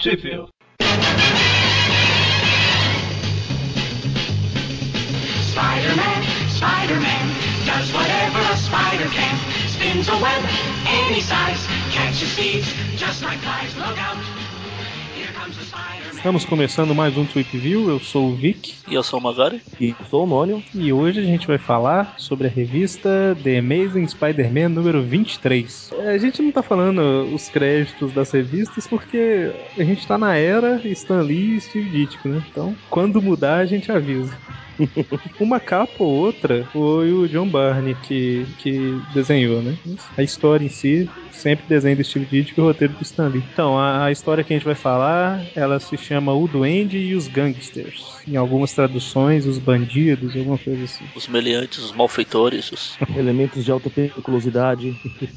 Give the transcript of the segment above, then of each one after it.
Sheffield. Spider-Man, Spider-Man, does whatever a spider can. Spins a web any size, catches thieves just like flies. Look out, here comes the Spider-Man. Estamos começando mais um Trip View. Eu sou o Vic E eu sou o Magari. E sou o Mônio. e hoje a gente vai falar sobre a revista The Amazing Spider-Man número 23. É, A gente não tá falando os créditos das revistas porque a gente tá na era Stan Lee e Steve Ditko, né? Então, quando mudar, a gente avisa. Uma capa ou outra foi o John Barney que, que desenhou, né? A história em si, sempre desenho do Steve Ditko e o roteiro do Stan Lee. Então, a, a história que a gente vai falar, ela se chama O Duende e os Gangsters. Em algumas traduções, os bandidos, alguma coisa assim. Os meliantes, os malfeitores, os... Elementos de alta periculosidade.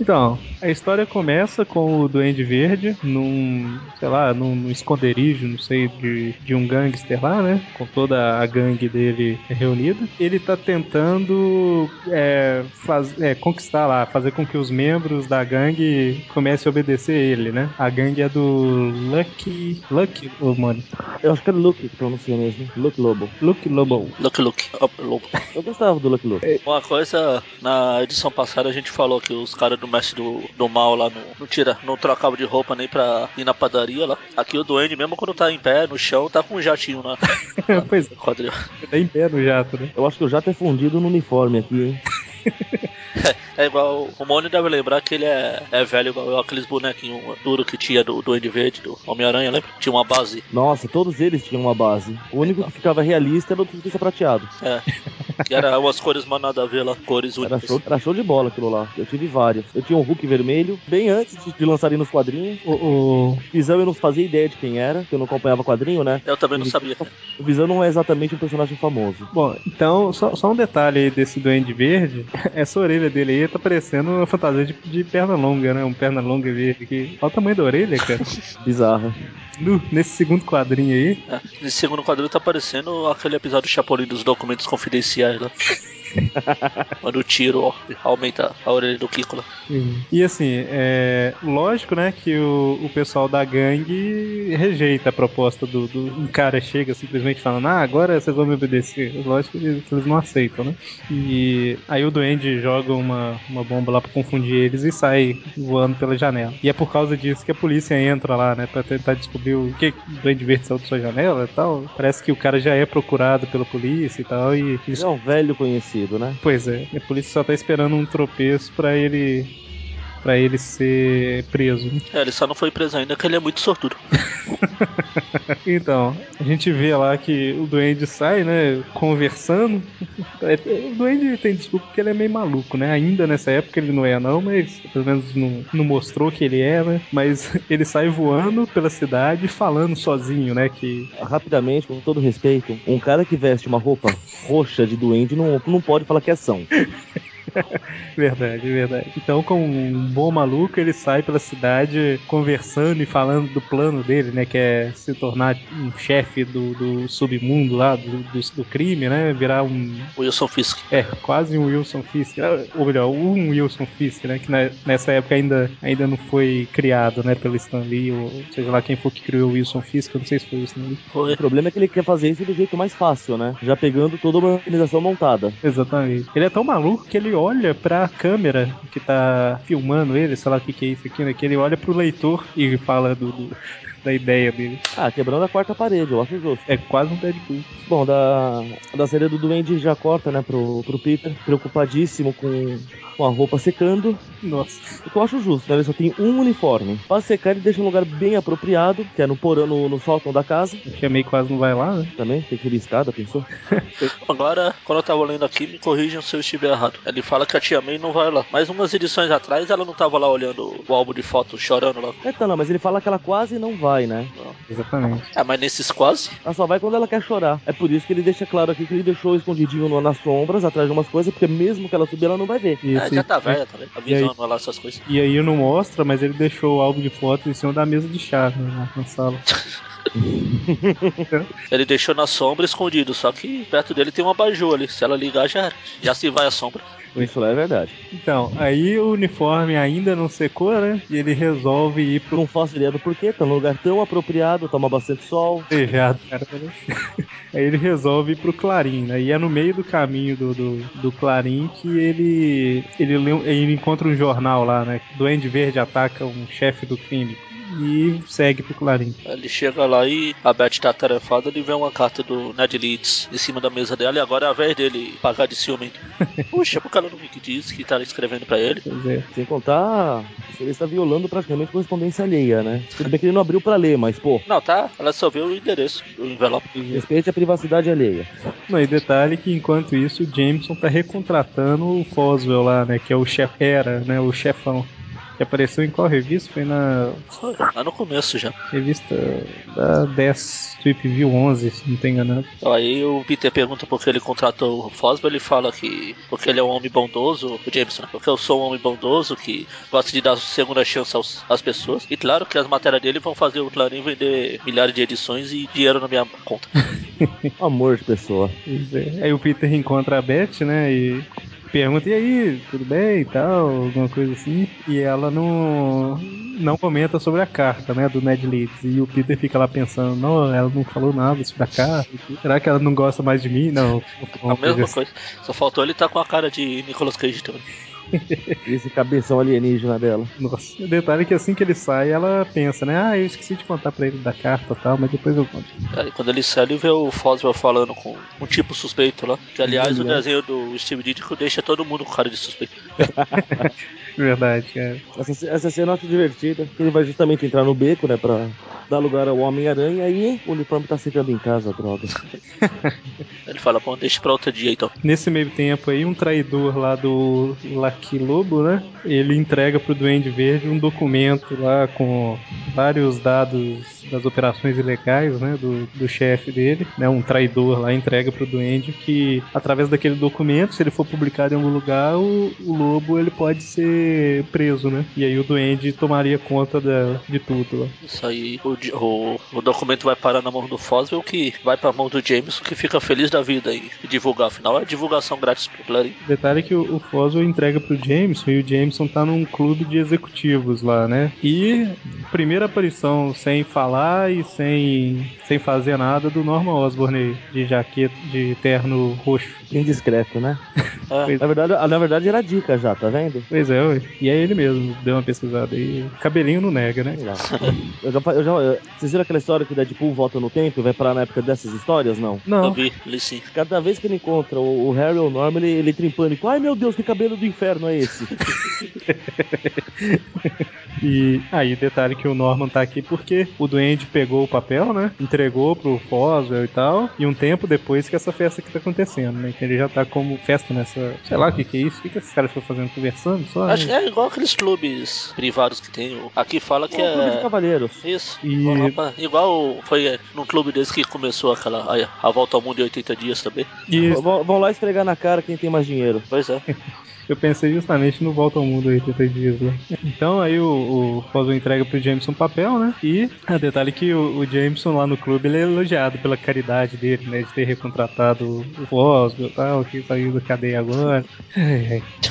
Então, a história começa com o Duende Verde num, sei lá, num, num esconderijo, não sei, de, de um gangster lá, né? Com toda a gangue dele reunida. Ele tá tentando é, faz- é, conquistar lá, fazer com que os membros da gangue comecem a obedecer ele, né? A gangue é do Lucky. Lucky, ô mano. Eu acho que é Luke que pronuncia mesmo. Luke Lobo. Lucky Lobo. Lucky Luke. Lobo. Eu gostava do Luke Lobo. Uma coisa, na edição passada a gente falou que os caras do mestre do, do mal lá não, não tira, não trocavam de roupa nem pra ir na padaria lá. Aqui o Duende, mesmo quando tá em pé, no chão, tá com um jatinho na pois é, quadril. Tá em pé no jato, né? Eu acho que o jato é fundido no uniforme aqui, hein? É igual, o Mônio deve lembrar que ele é, é velho igual aqueles bonequinhos duro que tinha do Duende Verde, do Homem-Aranha, lembra? Tinha uma base. Nossa, todos eles tinham uma base. O único que ficava realista era o Surfista Prateado. É. Que era umas cores mais nada a ver lá, cores Era únicas. show, era show de bola aquilo lá. Eu tive vários. Eu tinha um Hulk vermelho, bem antes de, de lançarem nos quadrinhos. O, o- Visão eu não fazia ideia de quem era, porque eu não acompanhava quadrinho, né? Eu também não sabia. O Visão não é exatamente um personagem famoso. Bom, então, só, só um detalhe aí desse Duende Verde. Essa orelha dele aí tá parecendo uma fantasia de, de perna longa, né? Um perna longa verde aqui. Olha o tamanho da orelha, cara. Bizarra. No- nesse segundo quadrinho aí. É, nesse segundo quadril tá parecendo aquele episódio do Chapolin dos documentos confidenciais lá. Quando o tiro ó, aumenta a orelha do Kiko lá. E assim, é lógico, né, que o, o pessoal da gangue rejeita a proposta do, do um cara chega simplesmente falando, ah, agora vocês vão me obedecer. Lógico que eles, eles não aceitam, né? E aí o duende joga uma, uma bomba lá pra confundir eles e sai voando pela janela. E é por causa disso que a polícia entra lá, né, pra tentar descobrir o que o duende verde saiu da sua janela e tal. Parece que o cara já é procurado pela polícia e tal, e eles Ele é um velho conhecido, né? Pois é, a polícia só tá esperando um tropeço pra ele para ele ser preso. É, ele só não foi preso ainda, que ele é muito sortudo. Então, a gente vê lá que o Duende sai, né, conversando. O Duende tem desculpa porque ele é meio maluco, né? Ainda nessa época ele não é não, mas pelo menos não, não mostrou que ele é, né? Mas ele sai voando pela cidade falando sozinho, né? Que Rapidamente, com todo respeito, um cara que veste uma roupa roxa de duende não, não pode falar que é ação. Verdade, verdade. Então, como um bom maluco, ele sai pela cidade conversando e falando do plano dele, né? Que é se tornar um chefe do, do submundo lá, do, do, do crime, né? Virar um. Wilson Fisk. É, quase um Wilson Fisk. né, Ou melhor, um Wilson Fisk, né? Que na- nessa época ainda, ainda não foi criado, né? Pelo Stan Lee, ou seja lá quem for que criou o Wilson Fisk, eu não sei se foi o Stan Lee. Foi. O problema é que ele quer fazer isso do jeito mais fácil, né? Já pegando toda uma organização montada. Exatamente. Ele é tão maluco que ele olha pra câmera que tá filmando ele, sei lá o que, que é isso aqui, né? Que ele olha pro leitor e fala do, do- da ideia dele. Ah, quebrando a quarta parede, eu acho justo. É quase um Deadpool. Bom, da, da série do Duende já corta, né, pro, pro Peter, preocupadíssimo com, com a roupa secando. Nossa. O que eu acho justo, né? Ele só tem um uniforme. Pra secar, ele deixa um lugar bem apropriado, que é no porão, no, no sótão da casa. O Tia May quase não vai lá, né? Também, tem que subir escada, pensou? Agora, quando eu tava lendo aqui, me corrijam se eu estiver errado. Ele fala que a tia May não vai lá. Mas umas edições atrás, ela não tava lá olhando o álbum de fotos, chorando lá. Então, não, mas ele fala que ela quase não vai, né? Exatamente. É, mas nesses quase, Ela só vai quando ela quer chorar. É por isso que ele deixa claro aqui que ele deixou escondidinho no- nas sombras, atrás de umas coisas, porque mesmo que ela subir, ela não vai ver. E, é, esse- já tá velha também, avisando lá essas coisas. e aí não mostra, mas ele deixou o álbum de fotos em cima da mesa de chá né, na sala. ele deixou na sombra escondido, só que perto dele tem uma abajur ali. Se ela ligar, já. Já se vai a sombra. Isso lá é verdade. Então, aí o uniforme ainda não secou, né? E ele resolve ir pro Não faço ideia do porquê, tá num lugar tão apropriado, toma bastante sol. Beijado, cara. Aí ele resolve ir pro Clarim, né? E é no meio do caminho do, do, do Clarim que ele, ele, ele encontra um jornal lá, né? Duende Verde ataca um chefe do crime. E segue pro Clarim. Ele chega lá e a Beth tá atarefada, ele vê uma carta do Ned Leeds em cima da mesa dela e agora é a vez dele pagar de ciúme. Puxa, porque ela não me disse que tá escrevendo pra ele. Pois é. Sem contar, ele está violando praticamente correspondência alheia, né? Tudo bem que ele não abriu pra ler, mas, pô, Não, tá? Ela só vê o endereço do envelope. respeite a privacidade alheia. Não, e detalhe que enquanto isso o Jameson tá recontratando o Foswell lá, né? Que é o chefe, era, né? O chefão. Que apareceu em qual revista? Foi na Foi, Lá no começo já. revista da 10 Trip View 11, se não tô enganado. Aí o Peter pergunta por que ele contratou o Foswell, ele fala que porque ele é um homem bondoso, o Jameson, né? porque eu sou um homem bondoso que gosta de dar segunda chance aos, às pessoas. E claro que as matérias dele vão fazer o Clarim vender milhares de edições e dinheiro na minha conta. Amor de pessoa. É. Aí o Peter encontra a Beth, né? E pergunta, e aí, tudo bem e tal, alguma coisa assim. E ela não, não comenta sobre a carta, né, do Ned Leeds. E o Peter fica lá pensando, não, ela não falou nada sobre a carta. Será que ela não gosta mais de mim? Não. A mesma coisa. Só faltou ele estar com a cara de Nicolas Cage também. Esse cabeção alienígena dela. Nossa. O detalhe é que assim que ele sai, ela pensa, né? Ah, eu esqueci de contar pra ele da carta e tal, mas depois eu conto. Aí quando ele sai, ele vê o Foswell falando com um tipo suspeito lá. Que aliás, o desenho do Steve Ditko deixa todo mundo com cara de suspeito. Verdade, cara. Essa, essa cena eu acho divertida, ele vai justamente entrar no beco, né, pra dar lugar ao Homem-Aranha, e o uniforme tá secando em casa, droga. Ele fala, bom, deixa pra outro dia então. Nesse meio tempo aí, um traidor lá do Lucky Lobo, né? Ele entrega pro Duende Verde um documento lá com vários dados das operações ilegais, né? Do, do chefe dele, né? Um traidor lá entrega pro Duende que, através daquele documento, se ele for publicado em algum lugar, o, o Lobo ele pode ser preso, né? E aí o Duende tomaria conta da, de tudo lá. Isso aí, o, o, o documento vai parar na mão do Foswell, que vai pra mão do Jameson, que fica feliz da vida em divulgar. Afinal, é divulgação grátis pro Clarim. Detalhe que o, o Foswell entrega pro Jameson e o Jameson tá num clube de executivos lá, né? E primeira aparição sem falar e sem, sem fazer nada do Norman Osborn aí, de jaqueta, de terno roxo. Indiscreto, né? É, Na verdade, na verdade era dica já, tá vendo? Pois é, ué. e é ele mesmo, deu uma pesquisada aí. Cabelinho não nega, né? Eu já, eu já, eu- vocês viram aquela história que o Deadpool volta no tempo e vai parar na época dessas histórias? Não. eu Não, vi, li sim. Cada vez que ele encontra o, o Harry ou o Norman, ele, ele entra em pânico. Ai meu Deus, que cabelo do inferno é esse? E aí, detalhe que o Norman tá aqui porque o Duende pegou o papel, né? Entregou pro Foswell e tal. E um tempo depois que essa festa que tá acontecendo, né? Que ele já tá como festa nessa. Sei lá o que que é isso. O que, que esses caras estão fazendo? Conversando só? Acho que né? é igual aqueles clubes privados que tem. o- Aqui fala que É um clube de é. cavalheiros. Isso. E- igual foi é, num clube desse que começou aquela. A, volta ao mundo em 80 dias também. E Vão vão lá esfregar na cara quem tem mais dinheiro. Pois é. eu pensei justamente no Volta ao Mundo 80 dias lá. Então aí o, o Foswell entrega pro Jameson o papel, né? E a detalhe que o, o Jameson lá no clube ele é elogiado pela caridade dele, né? De ter recontratado o Foswell e tal, que saiu da cadeia agora.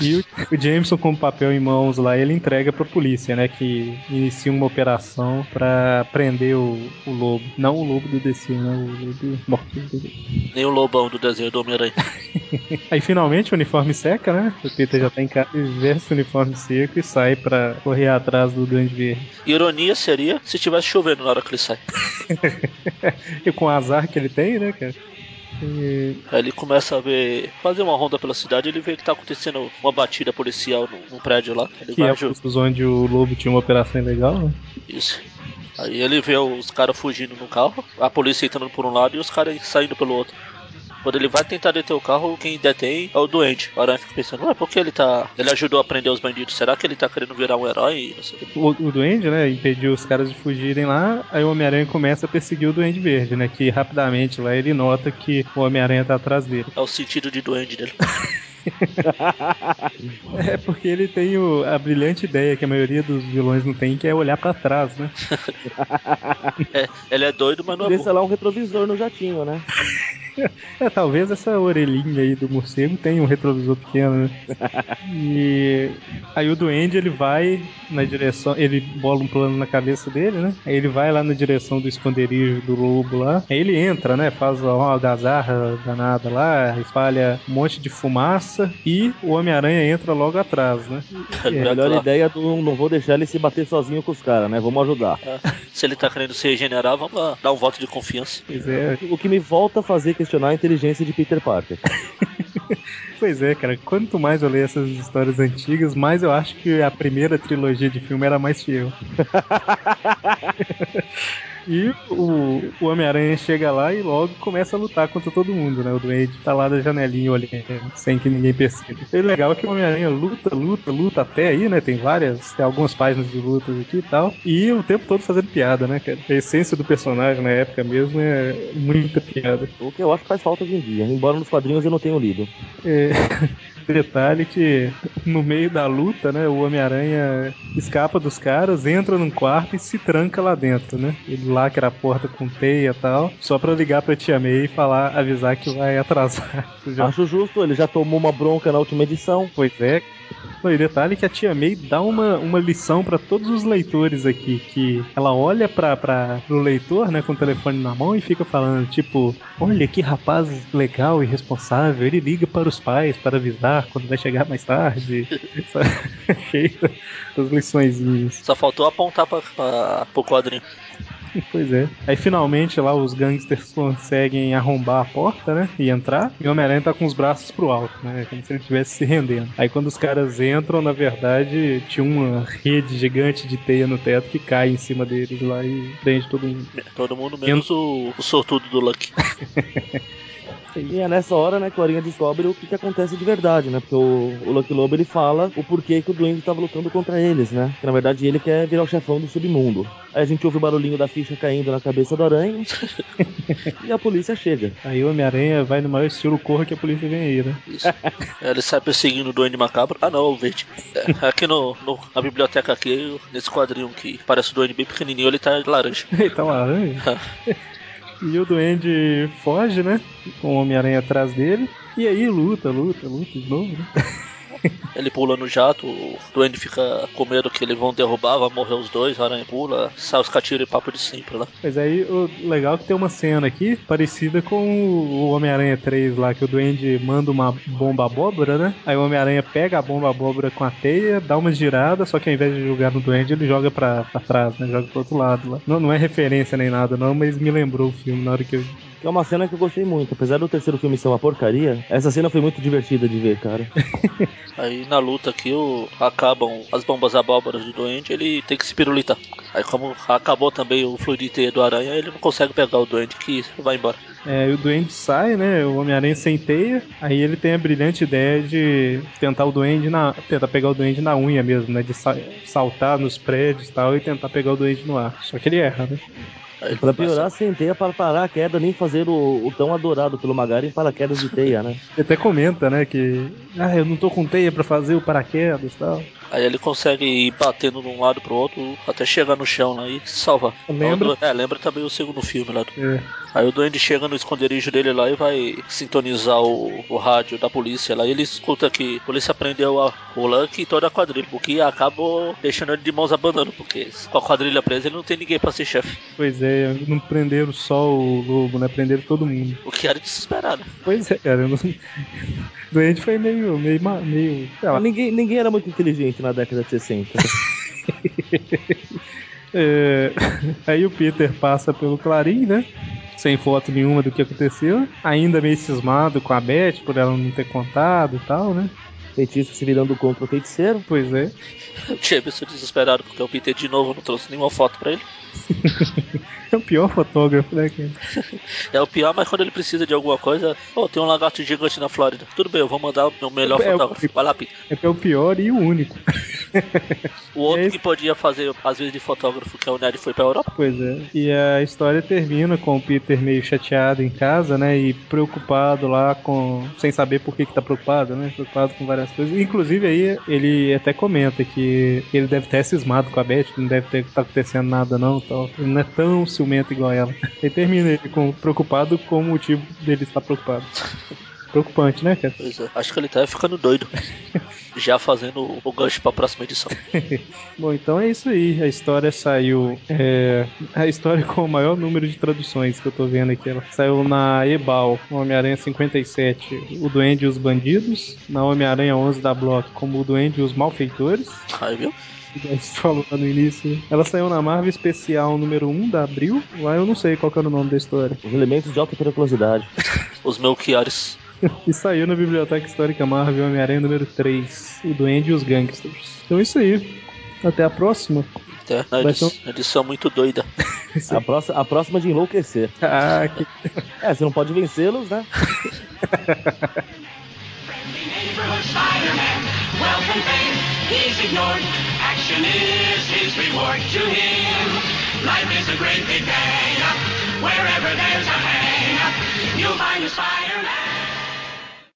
E o, o Jameson com o papel em mãos lá, ele entrega pra polícia, né? Que inicia uma operação pra prender o, o lobo. Não o lobo do DC, né? O lobo morto do DC. Nem o lobão do desenho do Homem-Aranha. Aí finalmente o uniforme seca, né? Peter já tá em casa, veste o uniforme seco e sai pra correr atrás do Duende Verde. Ironia seria se tivesse chovendo na hora que ele sai. E com o azar que ele tem, né, cara? E- Aí ele começa a ver. fazer uma ronda pela cidade ele vê que tá acontecendo uma batida policial num, prédio lá. Ele que vai é a onde o lobo tinha uma operação ilegal, né? Isso. Aí ele vê os caras fugindo no carro, a polícia entrando por um lado e os caras saindo pelo outro. Quando ele vai tentar deter o carro, quem detém é o doente. O Aranha fica pensando, ué, por que ele tá. Ele ajudou a prender os bandidos? Será que ele tá querendo virar um herói? O. O, Duende, né, impediu os caras de fugirem lá, aí o Homem-Aranha começa a perseguir o Duende Verde, né? Que rapidamente lá ele nota que o Homem-Aranha tá atrás dele. É o sentido de doente dele. É porque ele tem o- a brilhante ideia que a maioria dos vilões não tem, que é olhar pra trás, né? É, ele é doido, mas não é Podia burro. instalar um retrovisor no jatinho, né? É, talvez essa orelhinha aí do morcego tenha um retrovisor pequeno, né? E aí o duende ele vai na direção, ele bola um plano na cabeça dele, né? Aí ele vai lá na direção do esconderijo do lobo lá. Aí ele entra, né? Faz uma algazarra danada lá, espalha um monte de fumaça e o Homem-Aranha entra logo atrás, né? Vai melhor lá. ideia do não vou deixar ele se bater sozinho com os caras, né? Vamos ajudar. É, Se ele tá querendo se regenerar, vamos lá, dar um voto de confiança. Pois é, O que me volta a fazer questionar a inteligência de Peter Parker. pois é, cara. Quanto mais eu leio essas histórias antigas, mais eu acho que a primeira trilogia de filme era mais fiel. E o, o Homem-Aranha chega lá e logo começa a lutar contra todo mundo, né? O Duende tá lá da janelinha olhando, sem que ninguém perceba. E o legal é que o Homem-Aranha luta, luta, luta até aí, né? Tem várias, tem algumas páginas de lutas aqui e tal. E o tempo todo fazendo piada, né, cara? A essência do personagem na época mesmo é muita piada. O que eu acho que faz falta hoje em dia, embora nos quadrinhos eu não tenha lido. É, detalhe que no meio da luta, né, o Homem-Aranha escapa dos caras, entra num quarto e se tranca lá dentro, né? Ele lacra a porta com teia e tal, só pra ligar pra Tia May e falar, avisar que vai atrasar. Acho justo, ele já tomou uma bronca na última edição. Pois é. Não, e detalhe que a tia May dá uma, uma lição pra todos os leitores aqui, que ela olha pra, pro leitor, né, com o telefone na mão e fica falando, tipo, olha que rapaz legal e responsável, ele liga para os pais para avisar quando vai chegar mais tarde. Cheio das liçõezinhas. Só faltou apontar pra, pro quadrinho. Pois é. Aí finalmente lá os gangsters conseguem arrombar a porta, né? E entrar. E o Homem-Aranha tá com os braços pro alto, né? Como se ele estivesse se rendendo. Aí quando os caras entram, na verdade, tinha uma rede gigante de teia no teto que cai em cima deles lá e prende todo mundo. Todo mundo menos o, o sortudo do Lucky. E é nessa hora, né, que o Aranha descobre o que, que acontece de verdade, né? Porque o, o Lucky Lobo ele fala o porquê que o Duende tava lutando contra eles, né? Que na verdade ele quer virar o chefão do submundo. Aí a gente ouve o barulhinho da ficha caindo na cabeça do Aranha e a polícia chega. Aí o Homem-Aranha vai no maior estilo corra que a polícia vem aí, né? Isso. É, Ele sai perseguindo o Duende Macabro. Ah, não, o verde. É, aqui no, no- na biblioteca aqui, nesse quadrinho que parece o Duende bem pequenininho, ele tá de laranja. Ele tá laranja. E o Duende foge, né? Com o Homem-Aranha atrás dele. E aí luta, luta, luta de novo, né? Ele pula no jato, o Duende fica com medo que eles vão derrubar, vai morrer os dois, Aranha pula, sai os catiros e papo de sempre lá. Mas aí o legal é que tem uma cena aqui parecida com o Homem-Aranha 3 lá, que o Duende manda uma bomba abóbora, né? Aí o Homem-Aranha pega a bomba abóbora com a teia, dá uma girada, só que ao invés de jogar no Duende, ele joga pra, pra trás, né? Joga pro outro lado lá. Não, não é referência nem nada, não, mas me lembrou o filme na hora que eu. É uma cena que eu gostei muito. Apesar do terceiro filme ser uma porcaria, essa cena foi muito divertida de ver, cara. Aí na luta aqui o, acabam as bombas abóboras do Duende, ele tem que se pirulitar. Aí como acabou também o fluido de teia do Aranha, ele não consegue pegar o Duende que vai embora. É, e o Duende sai, né? O Homem-Aranha sem teia. Aí ele tem a brilhante ideia de tentar o Duende na. tentar pegar o Duende na unha mesmo, né? De sa- saltar nos prédios e tal e tentar pegar o Duende no ar. Só que ele erra, né? Piorar, sem teia para parar a queda, nem fazer o, o tão adorado pelo Magari em paraquedas de teia, né? Ele até comenta, né, que ah, eu não tô com teia pra fazer o paraquedas e tal. Aí ele consegue ir batendo de um lado pro outro até chegar no chão lá e se salvar. Lembra? O Du- É, lembra também o segundo filme lá. do- É. Aí o Duende chega no esconderijo dele lá e vai sintonizar o, o rádio da polícia lá. E ele escuta que a polícia prendeu a, o Lucky e toda a quadrilha. O que acabou deixando ele de mãos abanando. Porque com a quadrilha presa ele não tem ninguém pra ser chefe. Pois é, não prenderam só o lobo, né? Prenderam todo mundo. O que era desesperado. Pois é, cara. eu Não... O Duende foi meio. meio. meio lá. Ninguém, ninguém era muito inteligente na década de 60. É, Aí o Peter passa pelo Clarim, né? Sem foto nenhuma do que aconteceu. Ainda meio cismado com a Beth por ela não ter contado e tal, né? Feitiço se virando contra o feiticeiro. Pois é. O Jameson desesperado porque o Peter de novo não trouxe nenhuma foto pra ele. É o pior fotógrafo, né, cara? É o pior, mas quando ele precisa de alguma coisa, oh, tem um lagarto gigante na Flórida. Tudo bem, eu vou mandar o meu melhor É, fotógrafo. Vai lá, Peter. É que é o pior e o único. O outro E aí- que podia fazer, às vezes, de fotógrafo, que é o Ned, foi pra Europa. Pois é. E a história termina com o Peter meio chateado em casa, né? E preocupado lá com. sem saber por que, que tá preocupado, né? Preocupado com várias coisas. Inclusive aí ele até comenta que ele deve ter cismado com a Beth, que não deve ter tá acontecendo nada não tal. Ele não é tão ciumento igual ela. Ele termina ele com preocupado com o motivo dele estar preocupado. Preocupante, né, cara? Pois é, acho que ele tá ficando doido. Já fazendo o gancho pra próxima edição. Bom, então é isso aí. A história saiu. É, a história com o maior número de traduções que eu tô vendo aqui. Ela saiu na Ebal, Homem-Aranha 57, O Duende e os Bandidos. Na Homem-Aranha 11 da Block, como O Duende e os Malfeitores. Aí, viu? que A gente falou lá no início. Ela saiu na Marvel Especial número 1 da Abril. Lá eu não sei qual que era o nome da história. Os elementos de alta periculosidade. Os Melchiores. E saiu na Biblioteca Histórica Marvel Homem-Aranha número 3, O Duende e os Gangsters. Então é isso aí. Até a próxima. Até na Vai edição, ser edição muito doida. A próxima, a próxima de enlouquecer. Ah, que É, você não pode vencê-los, né? Friendly neighborhood Spider-Man, wealth and fame, he's ignored. Action is his reward to him. Life is a great big bang. Wherever there's a hang, you'll find a Spider-Man.